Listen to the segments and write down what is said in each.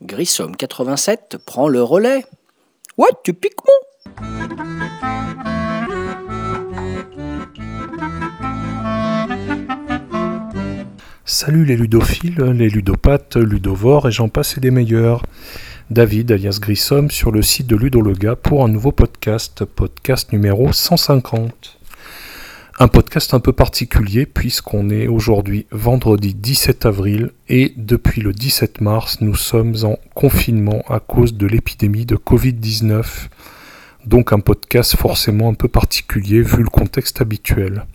Grissom 87 prend le relais. Ouais, tu piques mon Salut les ludophiles, les ludopathes, ludovores et j'en passe et des meilleurs. David alias Grissom sur le site de Ludologa pour un nouveau podcast, podcast numéro 150. Un podcast un peu particulier puisqu'on est aujourd'hui vendredi 17 avril et depuis le 17 mars nous sommes en confinement à cause de l'épidémie de Covid-19. Donc un podcast forcément un peu particulier vu le contexte habituel.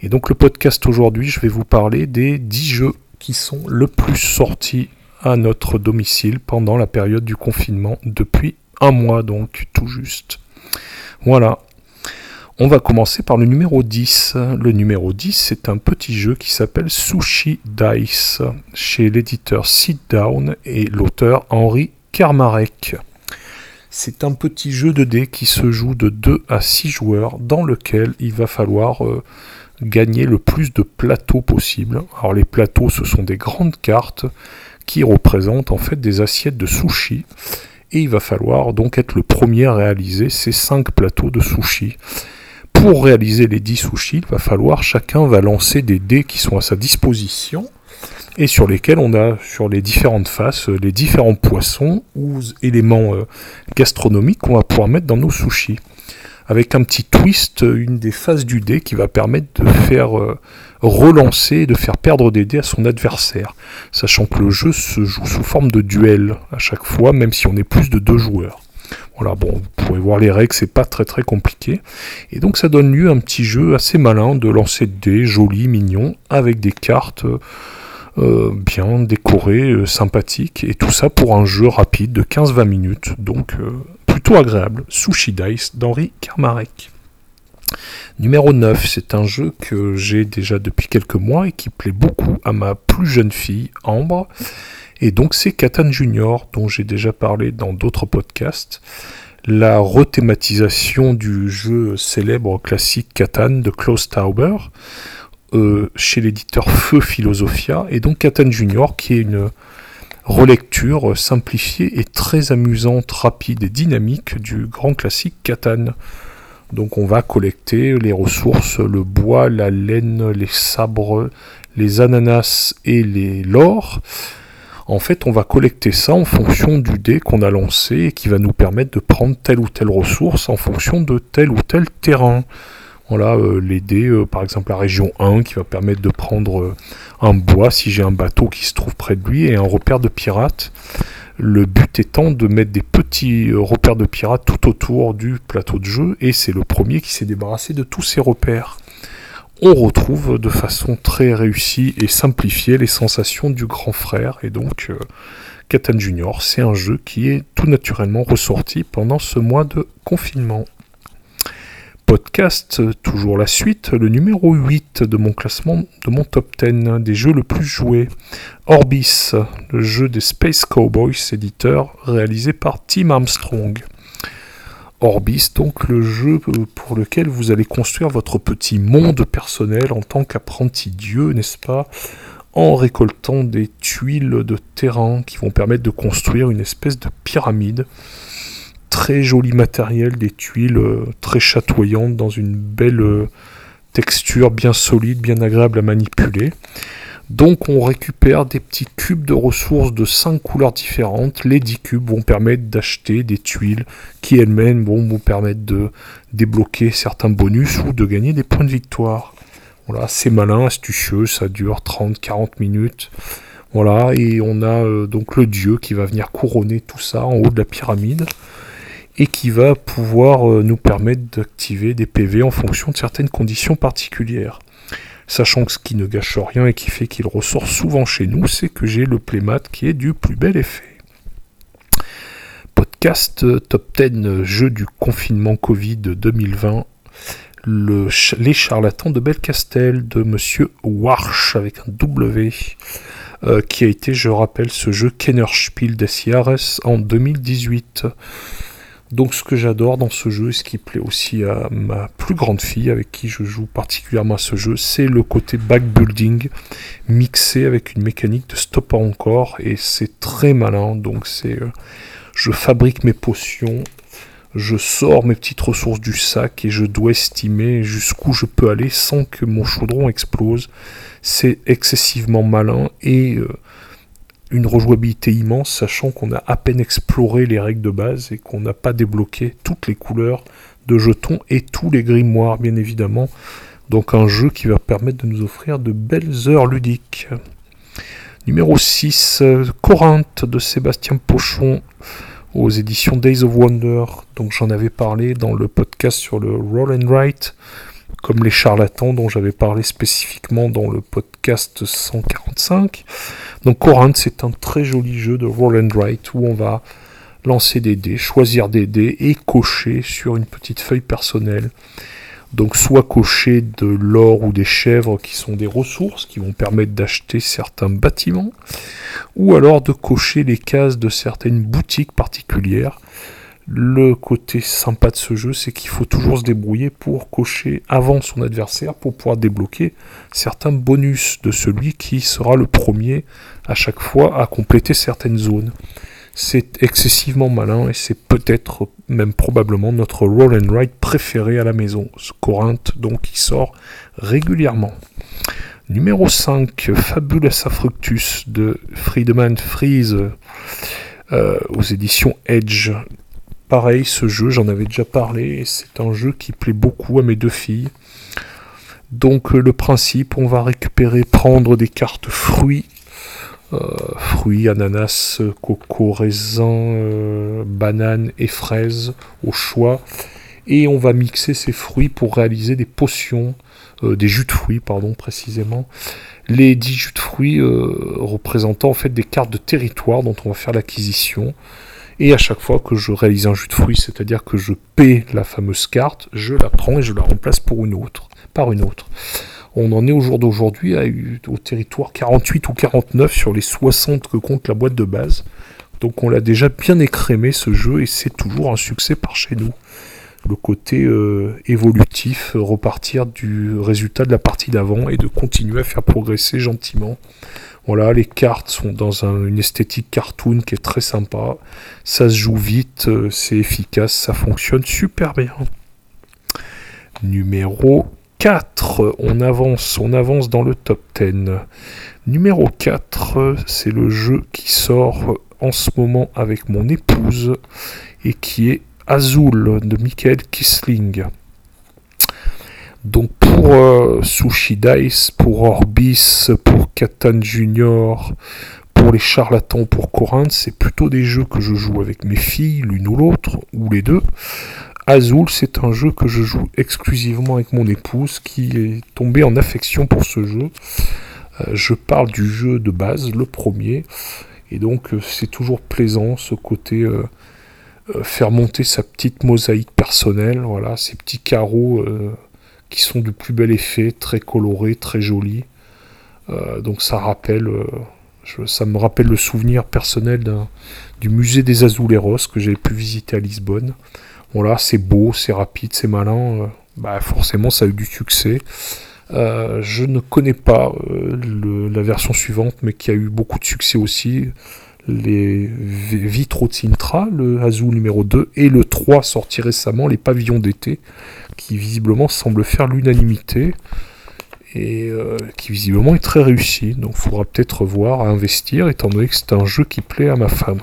Et donc le podcast aujourd'hui, je vais vous parler des 10 jeux qui sont le plus sortis notre domicile pendant la période du confinement depuis un mois donc tout juste. Voilà. On va commencer par le numéro 10. Le numéro 10, c'est un petit jeu qui s'appelle Sushi Dice chez l'éditeur Sit Down et l'auteur Henri Kermarek. C'est un petit jeu de dés qui se joue de 2 à 6 joueurs dans lequel il va falloir euh, gagner le plus de plateaux possible. Alors les plateaux, ce sont des grandes cartes qui représentent en fait des assiettes de sushi. Et il va falloir donc être le premier à réaliser ces 5 plateaux de sushi. Pour réaliser les 10 sushis, il va falloir chacun va lancer des dés qui sont à sa disposition et sur lesquels on a sur les différentes faces les différents poissons ou éléments euh, gastronomiques qu'on va pouvoir mettre dans nos sushis avec un petit twist, une des phases du dé qui va permettre de faire euh, relancer, de faire perdre des dés à son adversaire. Sachant que le jeu se joue sous forme de duel à chaque fois, même si on est plus de deux joueurs. Voilà, bon, vous pouvez voir les règles, c'est pas très très compliqué. Et donc ça donne lieu à un petit jeu assez malin de lancer de dés, joli, mignon, avec des cartes euh, bien décorées, euh, sympathiques, et tout ça pour un jeu rapide de 15-20 minutes. Donc euh, plutôt agréable, Sushi Dice d'Henri Kermarek. Numéro 9, c'est un jeu que j'ai déjà depuis quelques mois et qui plaît beaucoup à ma plus jeune fille, Ambre. Et donc c'est Catan Junior, dont j'ai déjà parlé dans d'autres podcasts. La rethématisation du jeu célèbre classique Catan de Klaus Tauber euh, chez l'éditeur Feu Philosophia. Et donc Catan Junior qui est une relecture simplifiée et très amusante, rapide et dynamique du grand classique Catan. Donc on va collecter les ressources, le bois, la laine, les sabres, les ananas et les l'or. En fait, on va collecter ça en fonction du dé qu'on a lancé et qui va nous permettre de prendre telle ou telle ressource en fonction de tel ou tel terrain. Voilà, euh, les dés, euh, par exemple la région 1 qui va permettre de prendre euh, un bois si j'ai un bateau qui se trouve près de lui et un repère de pirates. Le but étant de mettre des petits repères de pirates tout autour du plateau de jeu et c'est le premier qui s'est débarrassé de tous ces repères. On retrouve de façon très réussie et simplifiée les sensations du grand frère et donc Catan Junior, c'est un jeu qui est tout naturellement ressorti pendant ce mois de confinement podcast, toujours la suite, le numéro 8 de mon classement, de mon top 10 des jeux le plus joués. Orbis, le jeu des Space Cowboys, éditeur, réalisé par Tim Armstrong. Orbis, donc le jeu pour lequel vous allez construire votre petit monde personnel en tant qu'apprenti dieu, n'est-ce pas? En récoltant des tuiles de terrain qui vont permettre de construire une espèce de pyramide très joli matériel, des tuiles euh, très chatoyantes dans une belle euh, texture bien solide, bien agréable à manipuler. Donc on récupère des petits cubes de ressources de 5 couleurs différentes. Les 10 cubes vont permettre d'acheter des tuiles qui elles-mêmes vont vous permettre de débloquer certains bonus ou de gagner des points de victoire. Voilà, c'est malin, astucieux, ça dure 30-40 minutes. Voilà, et on a euh, donc le dieu qui va venir couronner tout ça en haut de la pyramide et qui va pouvoir euh, nous permettre d'activer des PV en fonction de certaines conditions particulières. Sachant que ce qui ne gâche rien et qui fait qu'il ressort souvent chez nous, c'est que j'ai le playmat qui est du plus bel effet. Podcast euh, Top 10 jeux du confinement Covid 2020. le, Les charlatans de Belcastel de Monsieur Warsh avec un W, euh, qui a été, je rappelle, ce jeu Kennerspiel des Jahres en 2018. Donc ce que j'adore dans ce jeu, et ce qui plaît aussi à ma plus grande fille avec qui je joue particulièrement à ce jeu, c'est le côté backbuilding mixé avec une mécanique de stop encore et c'est très malin. Donc c'est, euh, je fabrique mes potions, je sors mes petites ressources du sac et je dois estimer jusqu'où je peux aller sans que mon chaudron explose. C'est excessivement malin et euh, une rejouabilité immense, sachant qu'on a à peine exploré les règles de base et qu'on n'a pas débloqué toutes les couleurs de jetons et tous les grimoires, bien évidemment. Donc un jeu qui va permettre de nous offrir de belles heures ludiques. Numéro 6, Corinthe de Sébastien Pochon aux éditions Days of Wonder. Donc j'en avais parlé dans le podcast sur le Roll and Write comme les charlatans dont j'avais parlé spécifiquement dans le podcast 145. Donc Corinth, c'est un très joli jeu de roll and write où on va lancer des dés, choisir des dés et cocher sur une petite feuille personnelle. Donc soit cocher de l'or ou des chèvres qui sont des ressources qui vont permettre d'acheter certains bâtiments, ou alors de cocher les cases de certaines boutiques particulières le côté sympa de ce jeu, c'est qu'il faut toujours se débrouiller pour cocher avant son adversaire pour pouvoir débloquer certains bonus de celui qui sera le premier à chaque fois à compléter certaines zones. C'est excessivement malin et c'est peut-être même probablement notre roll and ride préféré à la maison. Corinthe donc qui sort régulièrement. Numéro 5, Fabulous Fructus de Friedman Freeze euh, aux éditions Edge. Pareil, ce jeu, j'en avais déjà parlé, c'est un jeu qui plaît beaucoup à mes deux filles. Donc le principe, on va récupérer, prendre des cartes fruits, fruits, ananas, coco, raisin, euh, banane et fraises au choix. Et on va mixer ces fruits pour réaliser des potions, des jus de fruits, pardon, précisément. Les 10 jus de fruits représentant en fait des cartes de territoire dont on va faire l'acquisition. Et à chaque fois que je réalise un jus de fruits, c'est-à-dire que je paie la fameuse carte, je la prends et je la remplace pour une autre, par une autre. On en est au jour d'aujourd'hui au territoire 48 ou 49 sur les 60 que compte la boîte de base. Donc on l'a déjà bien écrémé ce jeu et c'est toujours un succès par chez nous. Le côté euh, évolutif, repartir du résultat de la partie d'avant et de continuer à faire progresser gentiment voilà, les cartes sont dans une esthétique cartoon qui est très sympa. Ça se joue vite, euh, c'est efficace, ça fonctionne super bien. Numéro 4, on avance, on avance dans le top 10. Numéro 4, c'est le jeu qui sort en ce moment avec mon épouse et qui est Azul de Michael Kisling. Donc pour euh, Sushi Dice, pour Orbis, pour Catan Junior, pour les charlatans, pour Corinth, c'est plutôt des jeux que je joue avec mes filles, l'une ou l'autre, ou les deux. Azul, c'est un jeu que je joue exclusivement avec mon épouse qui est tombée en affection pour ce jeu. Euh, je parle du jeu de base, le premier, et donc euh, c'est toujours plaisant ce côté faire monter sa petite mosaïque personnelle, voilà, ces petits carreaux qui sont du plus bel effet, très colorés, très jolis. Euh, donc ça rappelle, euh, ça me rappelle le souvenir personnel du musée des Azuleros que j'ai pu visiter à Lisbonne. Voilà, c'est beau, c'est rapide, c'est malin. Euh, bah forcément, ça a eu du succès. je ne connais pas la version suivante, mais qui a eu beaucoup de succès aussi. Les vitraux de Sintra, le Azul numéro 2, et le 3 sorti récemment, les pavillons d'été, qui visiblement semble faire l'unanimité et euh, qui visiblement est très réussi. Donc il faudra peut-être voir à investir étant donné que c'est un jeu qui plaît à ma femme.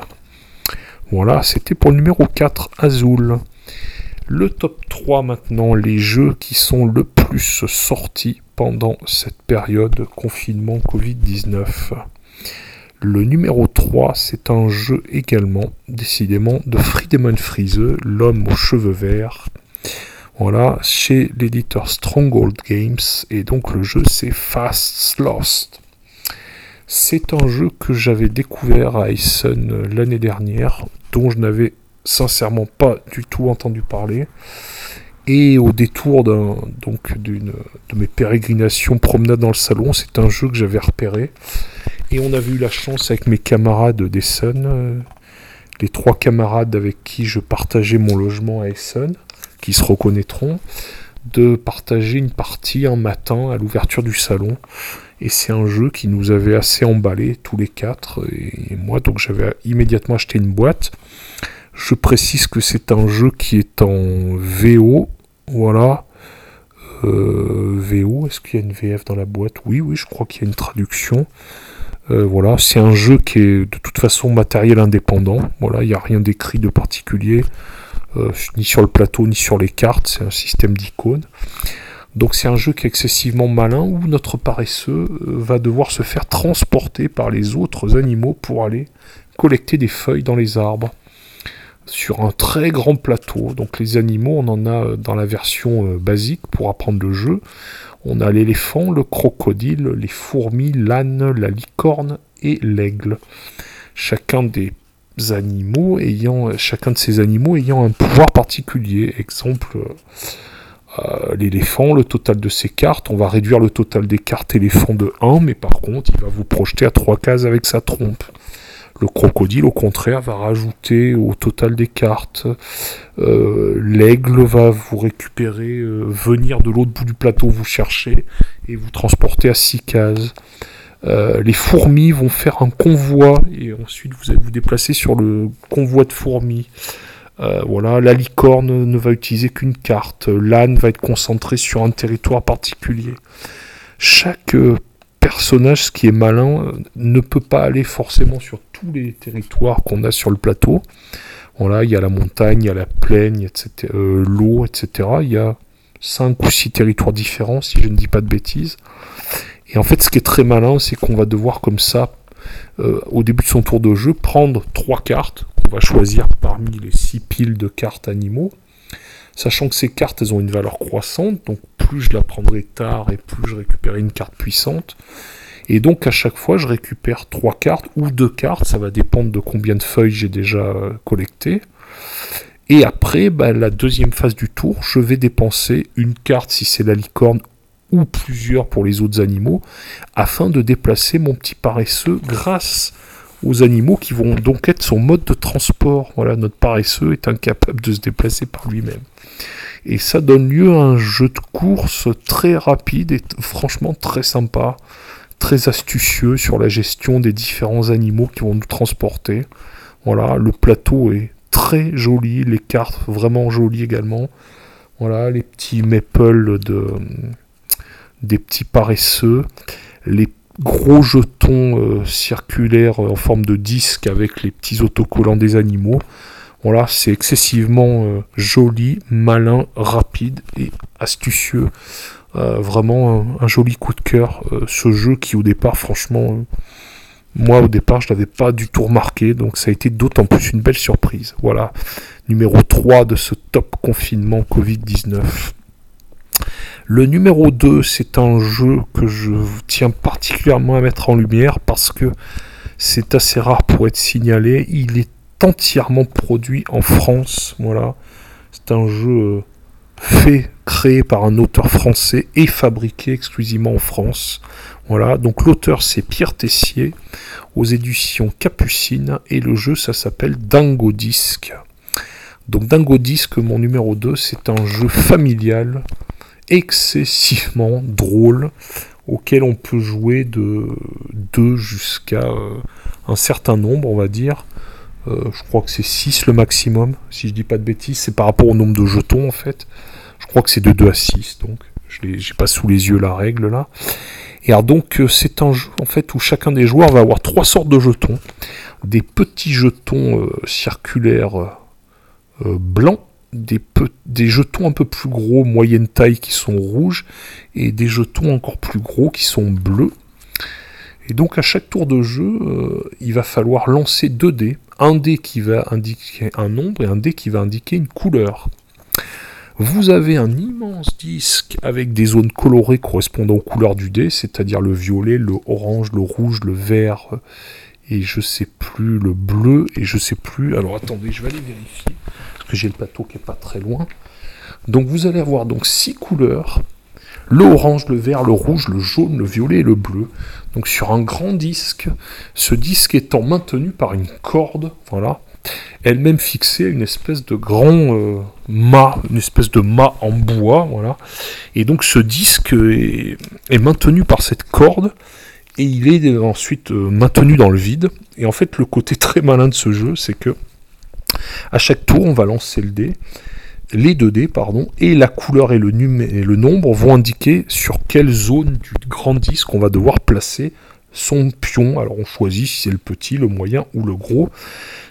Voilà, c'était pour le numéro 4, Azul. Le top 3 maintenant, les jeux qui sont le plus sortis pendant cette période confinement Covid-19. Le numéro 3, c'est un jeu également, décidément, de Friedemann Friese, l'homme aux cheveux verts. Voilà, chez l'éditeur Stronghold Games. Et donc le jeu c'est Fast Lost. C'est un jeu que j'avais découvert à Essen l'année dernière, dont je n'avais sincèrement pas du tout entendu parler, Et au détour donc d'une de mes pérégrinations promenades dans le salon, c'est un jeu que j'avais repéré. Et on avait eu la chance avec mes camarades d'Essen, euh, les trois camarades avec qui je partageais mon logement à Essen, qui se reconnaîtront, de partager une partie un matin à l'ouverture du salon. Et c'est un jeu qui nous avait assez emballé tous les quatre. Et moi, donc j'avais immédiatement acheté une boîte. Je précise que c'est un jeu qui est en VO. Voilà. Euh, VO, est-ce qu'il y a une VF dans la boîte? Oui, oui, je crois qu'il y a une traduction. Euh, voilà, c'est un jeu qui est de toute façon matériel indépendant. Voilà, il n'y a rien d'écrit de particulier, euh, ni sur le plateau, ni sur les cartes. C'est un système d'icônes. Donc c'est un jeu qui est excessivement malin où notre paresseux va devoir se faire transporter par les autres animaux pour aller collecter des feuilles dans les arbres sur un très grand plateau. Donc les animaux, on en a dans la version euh, basique pour apprendre le jeu. On a l'éléphant, le crocodile, les fourmis, l'âne, la licorne et l'aigle. Chacun chacun de ces animaux ayant un pouvoir particulier. Exemple, euh, l'éléphant, le total de ses cartes, on va réduire le total des cartes éléphant de 1, mais par contre, il va vous projeter à 3 cases avec sa trompe. Le crocodile, au contraire, va rajouter au total des cartes. Euh, l'aigle va vous récupérer, euh, venir de l'autre bout du plateau vous chercher et vous transporter à 6 cases. Euh, les fourmis vont faire un convoi et ensuite vous allez vous déplacer sur le convoi de fourmis. voilà, la licorne ne va utiliser qu'une carte. L'âne va être concentré sur un territoire particulier. Chaque personnage, ce qui est malin, ne peut pas aller forcément sur tous les territoires qu'on a sur le plateau. Voilà, il y a la montagne, il y a la plaine, etc., euh, l'eau, etc. Il y a cinq ou six territoires différents, si je ne dis pas de bêtises. Et en fait, ce qui est très malin, c'est qu'on va devoir comme ça, euh, au début de son tour de jeu, prendre trois cartes qu'on va choisir parmi les six piles de cartes animaux sachant que ces cartes, elles ont une valeur croissante, donc plus je la prendrai tard et plus je récupérerai une carte puissante. Et donc à chaque fois, je récupère trois cartes ou deux cartes, ça va dépendre de combien de feuilles j'ai déjà euh, collecté. Et après, bah, la deuxième phase du tour, je vais dépenser une carte si c'est la licorne ou plusieurs pour les autres animaux, afin de déplacer mon petit paresseux grâce aux animaux qui vont donc être son mode de transport. Voilà, notre paresseux est incapable de se déplacer par lui-même. Et ça donne lieu à un jeu de course très rapide et franchement très sympa, très astucieux sur la gestion des différents animaux qui vont nous transporter. Voilà, le plateau est très joli, les cartes vraiment jolies également. Voilà, les petits maples de des petits paresseux, les gros jetons euh, circulaires en forme de disque avec les petits autocollants des animaux. Voilà, c'est excessivement euh, joli, malin, rapide et astucieux. Euh, vraiment un, joli coup de cœur. ce jeu qui au départ, franchement, moi au départ, je l'avais pas du tout remarqué, donc ça a été d'autant plus une belle surprise. Voilà, numéro 3 de ce top confinement Covid-19. Le numéro 2, c'est un jeu que je tiens particulièrement à mettre en lumière parce que c'est assez rare pour être signalé. Il est entièrement produit en France. Voilà. C'est un jeu euh, fait, créé par un auteur français et fabriqué exclusivement en France. Voilà, donc l'auteur c'est Pierre Tessier aux éditions Capucine et le jeu ça s'appelle Dingo Disque. Donc Dingo Disque, mon numéro 2, c'est un jeu familial excessivement drôle auquel on peut jouer de 2 jusqu'à euh, un certain nombre, on va dire. Euh, je crois que c'est 6 le maximum, si je dis pas de bêtises. C'est par rapport au nombre de jetons en fait. Je crois que c'est de 2 à 6, donc je n'ai pas sous les yeux la règle là. Et alors donc euh, c'est un jeu en fait où chacun des joueurs va avoir trois sortes de jetons. Des petits jetons circulaires blancs des, jetons un peu plus gros, moyenne taille, qui sont rouges, et des jetons encore plus gros qui sont bleus. Et donc à chaque tour de jeu, euh, il va falloir lancer deux dés. Un dé qui va indiquer un nombre et un dé qui va indiquer une couleur. Vous avez un immense disque avec des zones colorées correspondant aux couleurs du dé, c'est-à-dire le violet, le orange, le rouge, le vert, et je sais plus, le bleu, et je sais plus. Alors attendez, je vais aller vérifier j'ai le plateau qui est pas très loin. Donc vous allez avoir donc six couleurs le orange, le vert, le rouge, le jaune, le violet et le bleu. Donc sur un grand disque, ce disque étant maintenu par une corde, voilà, elle-même fixée à une espèce de grand euh, mât, une espèce de mât en bois, voilà. Et donc ce disque est, maintenu par cette corde et il est ensuite euh, maintenu dans le vide. Et en fait, le côté très malin de ce jeu, c'est que à chaque tour, on va lancer le dé les 2 dés, pardon, et la couleur et le, le nombre vont indiquer sur quelle zone du grand disque on va devoir placer son pion. Alors on choisit si c'est le petit, le moyen ou le gros,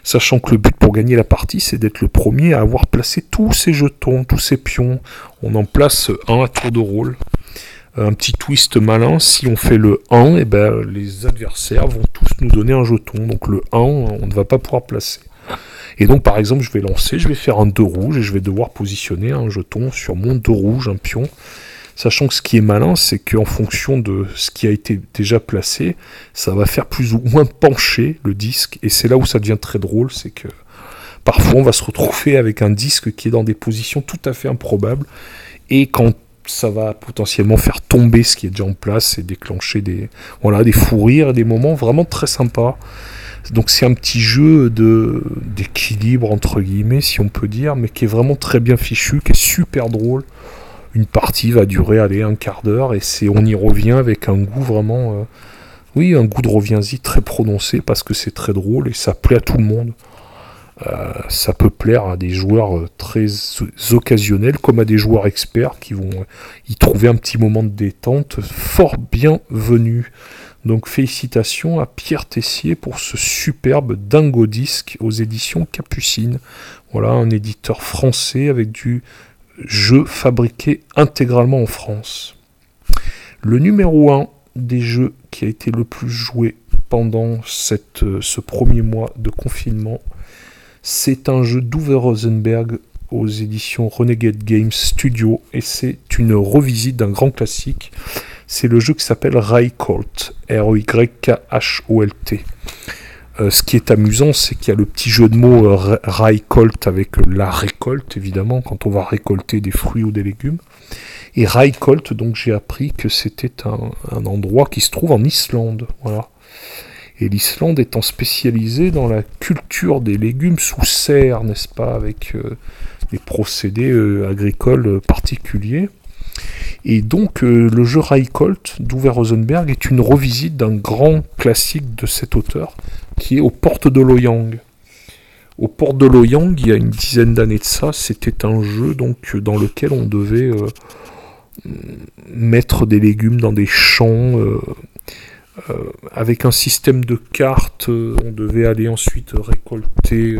sachant que le but pour gagner la partie, c'est d'être le premier à avoir placé tous ses jetons, tous ses pions. On en place un à tour de rôle. Un petit twist malin, si on fait le 1, et eh ben, les adversaires vont tous nous donner un jeton. Donc le 1, on ne va pas pouvoir placer. Et donc, par exemple, je vais lancer, je vais faire un 2 rouge et je vais devoir positionner un jeton sur mon 2 rouge, un pion. Sachant que ce qui est malin, c'est qu'en fonction de ce qui a été déjà placé, ça va faire plus ou moins pencher le disque. Et c'est là où ça devient très drôle, c'est que parfois on va se retrouver avec un disque qui est dans des positions tout à fait improbables. Et quand ça va potentiellement faire tomber ce qui est déjà en place et déclencher des, voilà, des fous rires et des moments vraiment très sympas. Donc c'est un petit jeu de d'équilibre entre guillemets si on peut dire, mais qui est vraiment très bien fichu, qui est super drôle. Une partie va durer aller un quart d'heure et c'est on y revient avec un goût vraiment, euh, oui, un goût de reviens-y très prononcé parce que c'est très drôle et ça plaît à tout le monde. Euh, ça peut plaire à des joueurs euh, très occasionnels comme à des joueurs experts qui vont y trouver un petit moment de détente fort bienvenu. Donc félicitations à Pierre Tessier pour ce superbe dingo disque aux éditions Capucine. Voilà un éditeur français avec du jeu fabriqué intégralement en France. Le numéro 1 des jeux qui a été le plus joué pendant euh, ce premier mois de confinement, c'est un jeu d'Uwe Rosenberg aux éditions Renegade Games Studio et c'est une revisite d'un grand classique c'est le jeu qui s'appelle Raycolt, R-Y-K-H-O-L-T. Euh, ce qui est amusant, c'est qu'il y a le petit jeu de mots euh, avec la récolte, évidemment, quand on va récolter des fruits ou des légumes. Et Raycolt, donc j'ai appris que c'était un, endroit qui se trouve en Islande. Et l'Islande étant spécialisée dans la culture des légumes sous serre, n'est-ce pas, avec euh, des procédés euh, agricoles particuliers. Et donc euh, le jeu Colt d'Uwe Rosenberg est une revisite d'un grand classique de cet auteur qui est aux portes de Loyang. Aux portes de Loyang, il y a une dizaine d'années de ça, c'était un jeu donc dans lequel on devait euh, mettre des légumes dans des champs euh, avec un système de cartes. on devait aller ensuite récolter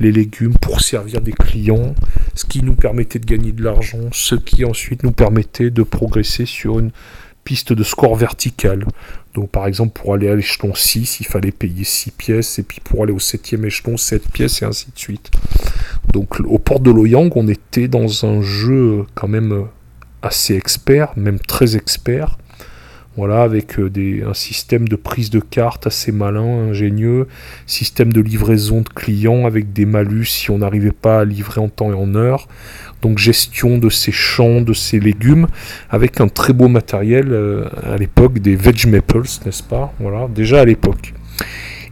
les légumes pour servir des clients, ce qui nous permettait de gagner de l'argent, ce qui ensuite nous permettait de progresser sur une piste de score verticale. Donc par exemple pour aller à l'échelon 6, il fallait payer 6 pièces, et puis pour aller au 7e échelon, 7 pièces, et ainsi de suite. Donc au port de Loyang, on était dans un jeu quand même assez expert, même très expert, voilà, avec euh, des, un système de prise de carte assez malin, ingénieux, système de livraison de clients avec des malus si on n'arrivait pas à livrer en temps et en heure. Donc gestion de ces champs, de ces légumes, avec un très beau matériel euh, à l'époque des Veg n'est-ce pas? Voilà, déjà à l'époque.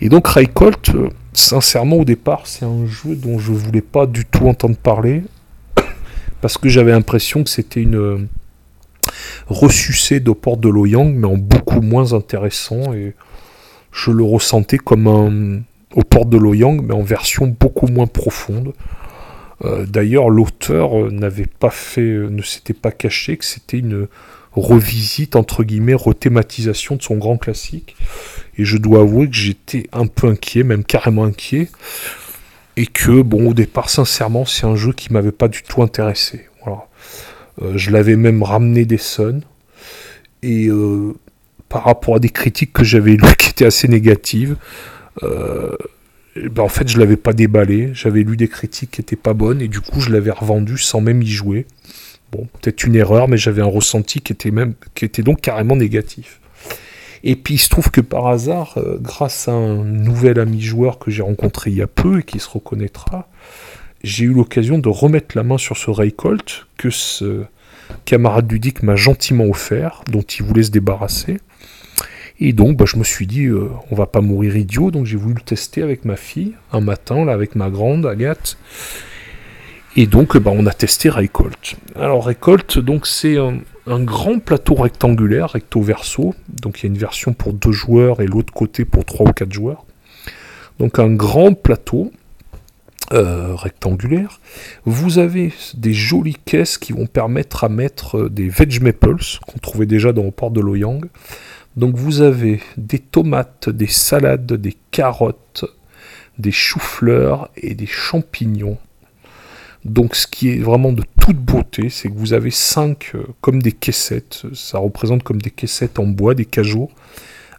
Et donc Raycolt, euh, sincèrement au départ, c'est un jeu dont je voulais pas du tout entendre parler, parce que j'avais l'impression que c'était une ressucé de porte de Loyang, mais en beaucoup moins intéressant. Et je le ressentais comme un aux portes de Loyang, mais en version beaucoup moins profonde. Euh, d'ailleurs, l'auteur euh, n'avait pas fait, euh, ne s'était pas caché que c'était une revisite entre guillemets, rethématisation de son grand classique. Et je dois avouer que j'étais un peu inquiet, même carrément inquiet, et que bon, au départ, sincèrement, c'est un jeu qui m'avait pas du tout intéressé. Euh, je l'avais même ramené des Suns. Et euh, par rapport à des critiques que j'avais lues qui étaient assez négatives, euh, ben en fait je l'avais pas déballé. J'avais lu des critiques qui étaient pas bonnes et du coup je l'avais revendu sans même y jouer. Bon, peut-être une erreur, mais j'avais un ressenti qui était même qui était donc carrément négatif. Et puis il se trouve que par hasard, grâce à un nouvel ami joueur que j'ai rencontré il y a peu et qui se reconnaîtra, j'ai eu l'occasion de remettre la main sur ce Raycolt que ce camarade ludique m'a gentiment offert, dont il voulait se débarrasser. Et donc, bah, je me suis dit, euh, on va pas mourir idiot, donc j'ai voulu le tester avec ma fille, un matin, là, avec ma grande, Agathe. Et donc, bah, on a testé Raycolt. Alors, Raycolt, donc, c'est un, un, grand plateau rectangulaire, recto-verso. Donc, il y a une version pour deux joueurs et l'autre côté pour trois ou quatre joueurs. Donc, un grand plateau euh, rectangulaire. Vous avez des jolies caisses qui vont permettre à mettre euh, des veg maples qu'on trouvait déjà dans le port de Loyang. Donc vous avez des tomates, des salades, des carottes, des choux-fleurs et des champignons. Donc ce qui est vraiment de toute beauté, c'est que vous avez 5 euh, comme des caissettes, ça représente comme des caissettes en bois, des cajots,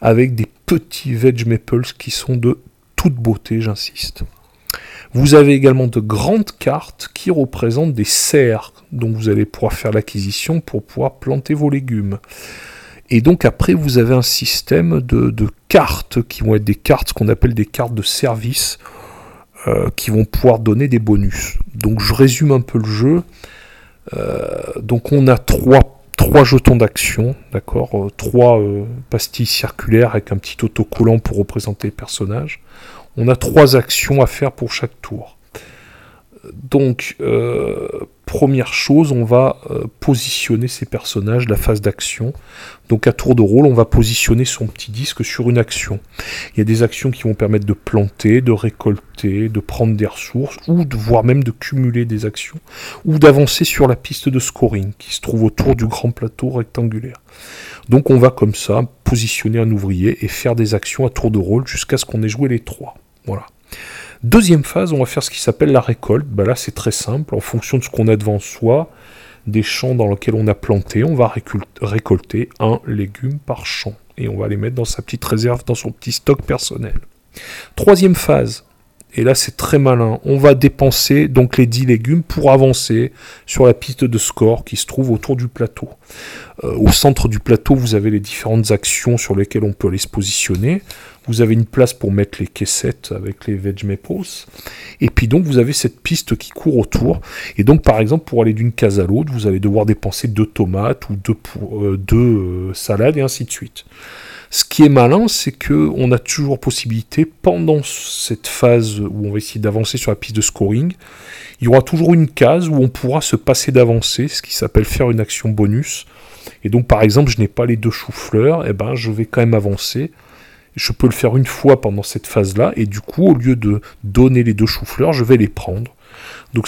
avec des petits veg maples qui sont de toute beauté, j'insiste. Vous avez également de grandes cartes qui représentent des serres dont vous allez pouvoir faire l'acquisition pour pouvoir planter vos légumes. Et donc après, vous avez un système de, cartes qui vont être des cartes, qu'on appelle des cartes de service, euh, qui vont pouvoir donner des bonus. Donc je résume un peu le jeu. Euh, donc on a trois, trois jetons d'action, d'accord, euh, trois pastilles circulaires avec un petit autocollant pour représenter les personnages. On a trois actions à faire pour chaque tour. Donc, euh, première chose, on va euh, positionner ces personnages, la phase d'action. Donc, à tour de rôle, on va positionner son petit disque sur une action. Il y a des actions qui vont permettre de planter, de récolter, de prendre des ressources, ou de, voire même de cumuler des actions, ou d'avancer sur la piste de scoring qui se trouve autour du grand plateau rectangulaire. Donc, on va comme ça positionner un ouvrier et faire des actions à tour de rôle jusqu'à ce qu'on ait joué les trois. Voilà. Deuxième phase, on va faire ce qui s'appelle la récolte. Bah là, c'est très simple. En fonction de ce qu'on a devant soi, des champs dans lesquels on a planté, on va récolter un légume par champ. Et on va les mettre dans sa petite réserve, dans son petit stock personnel. Troisième phase, et là c'est très malin, on va dépenser donc les 10 légumes pour avancer sur la piste de score qui se trouve autour du plateau. Euh, au centre du plateau, vous avez les différentes actions sur lesquelles on peut aller se positionner. Vous avez une place pour mettre les caissettes avec les veg. Et puis donc vous avez cette piste qui court autour. Et donc par exemple pour aller d'une case à l'autre, vous allez devoir dépenser deux tomates ou deux, euh, euh, salades et ainsi de suite. Ce qui est malin, c'est que on a toujours possibilité pendant cette phase où on va essayer d'avancer sur la piste de scoring, il y aura toujours une case où on pourra se passer d'avancer, ce qui s'appelle faire une action bonus. Et donc par exemple, je n'ai pas les deux choux-fleurs, et eh ben je vais quand même avancer je peux le faire une fois pendant cette phase-là, et du coup, au lieu de donner les deux choux-fleurs, je vais les prendre. Donc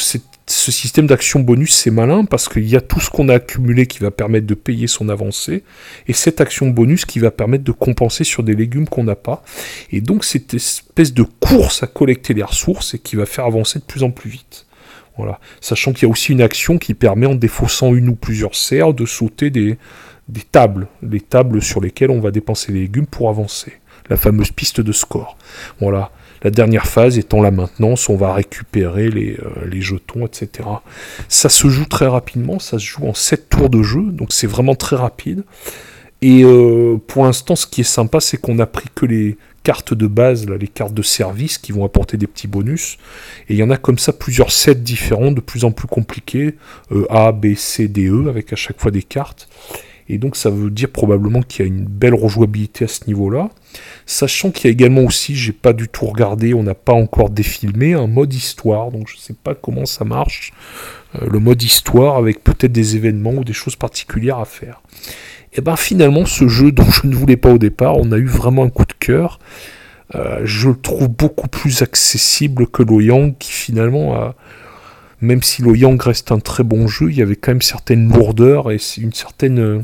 ce système d'action bonus, c'est malin parce qu'il y a tout ce qu'on a accumulé qui va permettre de payer son avancée, et cette action bonus qui va permettre de compenser sur des légumes qu'on n'a pas. Et donc cette espèce de course à collecter les ressources et qui va faire avancer de plus en plus vite. Voilà. Sachant qu'il y a aussi une action qui permet, en défaussant une ou plusieurs serres, de sauter des, des tables, les tables sur lesquelles on va dépenser les légumes pour avancer la fameuse piste de score. Voilà. La dernière phase étant la maintenance, on va récupérer les, euh, jetons, etc. Ça se joue très rapidement, ça se joue en 7 tours de jeu, donc c'est vraiment très rapide. Et euh, pour l'instant, ce qui est sympa, c'est qu'on a pris que les cartes de base, les cartes de service qui vont apporter des petits bonus. Et il y en a comme ça plusieurs sets différents, de plus en plus compliqués, euh, A, B, C, D, E, avec à chaque fois des cartes. Et donc ça veut dire probablement qu'il y a une belle rejouabilité à ce niveau-là. Sachant qu'il y a également aussi, j'ai pas du tout regardé, on n'a pas encore défilmé, un mode histoire. Donc je ne sais pas comment ça marche. Euh, le mode histoire avec peut-être des événements ou des choses particulières à faire. Et ben finalement ce jeu dont je ne voulais pas au départ, on a eu vraiment un coup de cœur. Euh, je le trouve beaucoup plus accessible que Loyang qui finalement a, même si Loyang reste un très bon jeu, il y avait quand même certaines lourdeurs et une certaine euh,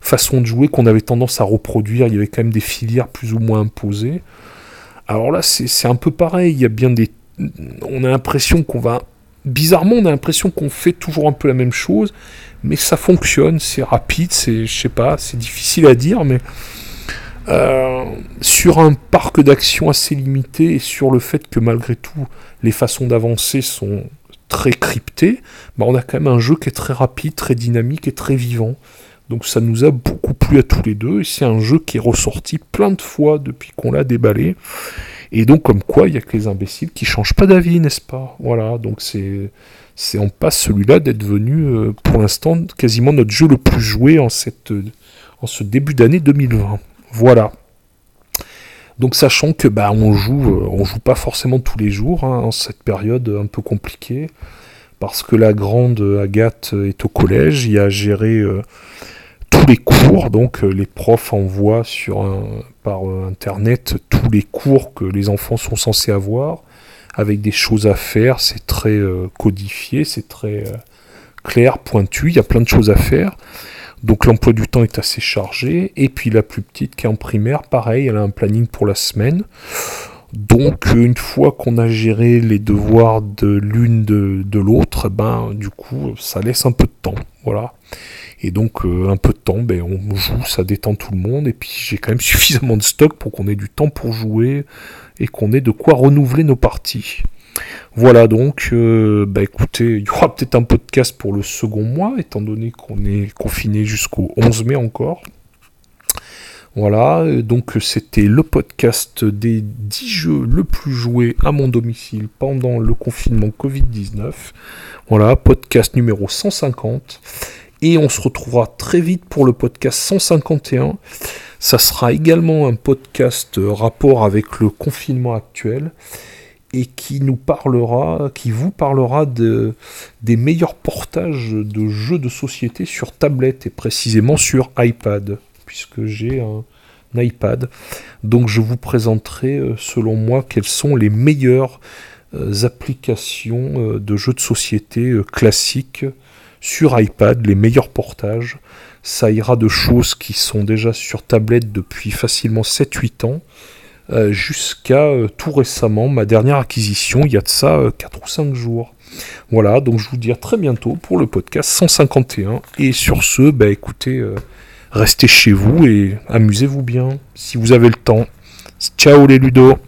façon de jouer qu'on avait tendance à reproduire. Il y avait quand même des filières plus ou moins imposées. Alors là, c'est un peu pareil. Il y a bien des. On a l'impression qu'on va. Bizarrement, on a l'impression qu'on fait toujours un peu la même chose, mais ça fonctionne, c'est rapide, c'est, pas, c'est difficile à dire, mais euh, sur un parc d'action assez limité et sur le fait que malgré tout les façons d'avancer sont très cryptées, bah on a quand même un jeu qui est très rapide, très dynamique et très vivant. Donc ça nous a beaucoup plu à tous les deux, et c'est un jeu qui est ressorti plein de fois depuis qu'on l'a déballé. Et donc, comme quoi, il n'y a que les imbéciles qui changent pas d'avis, n'est-ce pas? Voilà, donc c'est, c'est passe celui-là d'être devenu, euh, pour l'instant, quasiment notre jeu le plus joué en, cette, en ce début d'année 2020. Voilà. Donc sachant que bah on joue, euh, on joue pas forcément tous les jours hein, en cette période un peu compliquée, parce que la grande Agathe est au collège, il y a géré euh, tous les cours, donc les profs envoient sur par internet tous les cours que les enfants sont censés avoir avec des choses à faire. C'est très euh, codifié, c'est très euh, clair, pointu. Il y a plein de choses à faire. Donc l'emploi du temps est assez chargé. Et puis la plus petite qui est en primaire, pareil, elle a un planning pour la semaine. Donc une fois qu'on a géré les devoirs de l'une de, l'autre, ben du coup ça laisse un peu de temps. Voilà. Et donc euh, un peu de temps, ben, on joue, ça détend tout le monde. Et puis j'ai quand même suffisamment de stock pour qu'on ait du temps pour jouer, et qu'on ait de quoi renouveler nos parties. Voilà donc, euh, bah écoutez, il y aura peut-être un podcast pour le second mois, étant donné qu'on est confiné jusqu'au 11 mai encore. Voilà, donc c'était le podcast des 10 jeux le plus joués à mon domicile pendant le confinement Covid-19. Voilà, podcast numéro 150. Et on se retrouvera très vite pour le podcast 151 ça sera également un podcast euh, rapport avec le confinement actuel et qui nous parlera, qui vous parlera de, des meilleurs portages de jeux de société sur tablette et précisément sur iPad, puisque j'ai un, iPad. Donc je vous présenterai euh, selon moi quelles sont les meilleures euh, applications de jeux de société classiques sur iPad, les meilleurs portages ça ira de choses qui sont déjà sur tablette depuis facilement 7-8 ans, euh, jusqu'à euh, tout récemment, ma dernière acquisition, il y a de ça 4 euh, ou 5 jours. Voilà, donc je vous dis à très bientôt pour le podcast 151. Et sur ce, bah écoutez, restez chez vous et amusez-vous bien si vous avez le temps. Ciao les ludos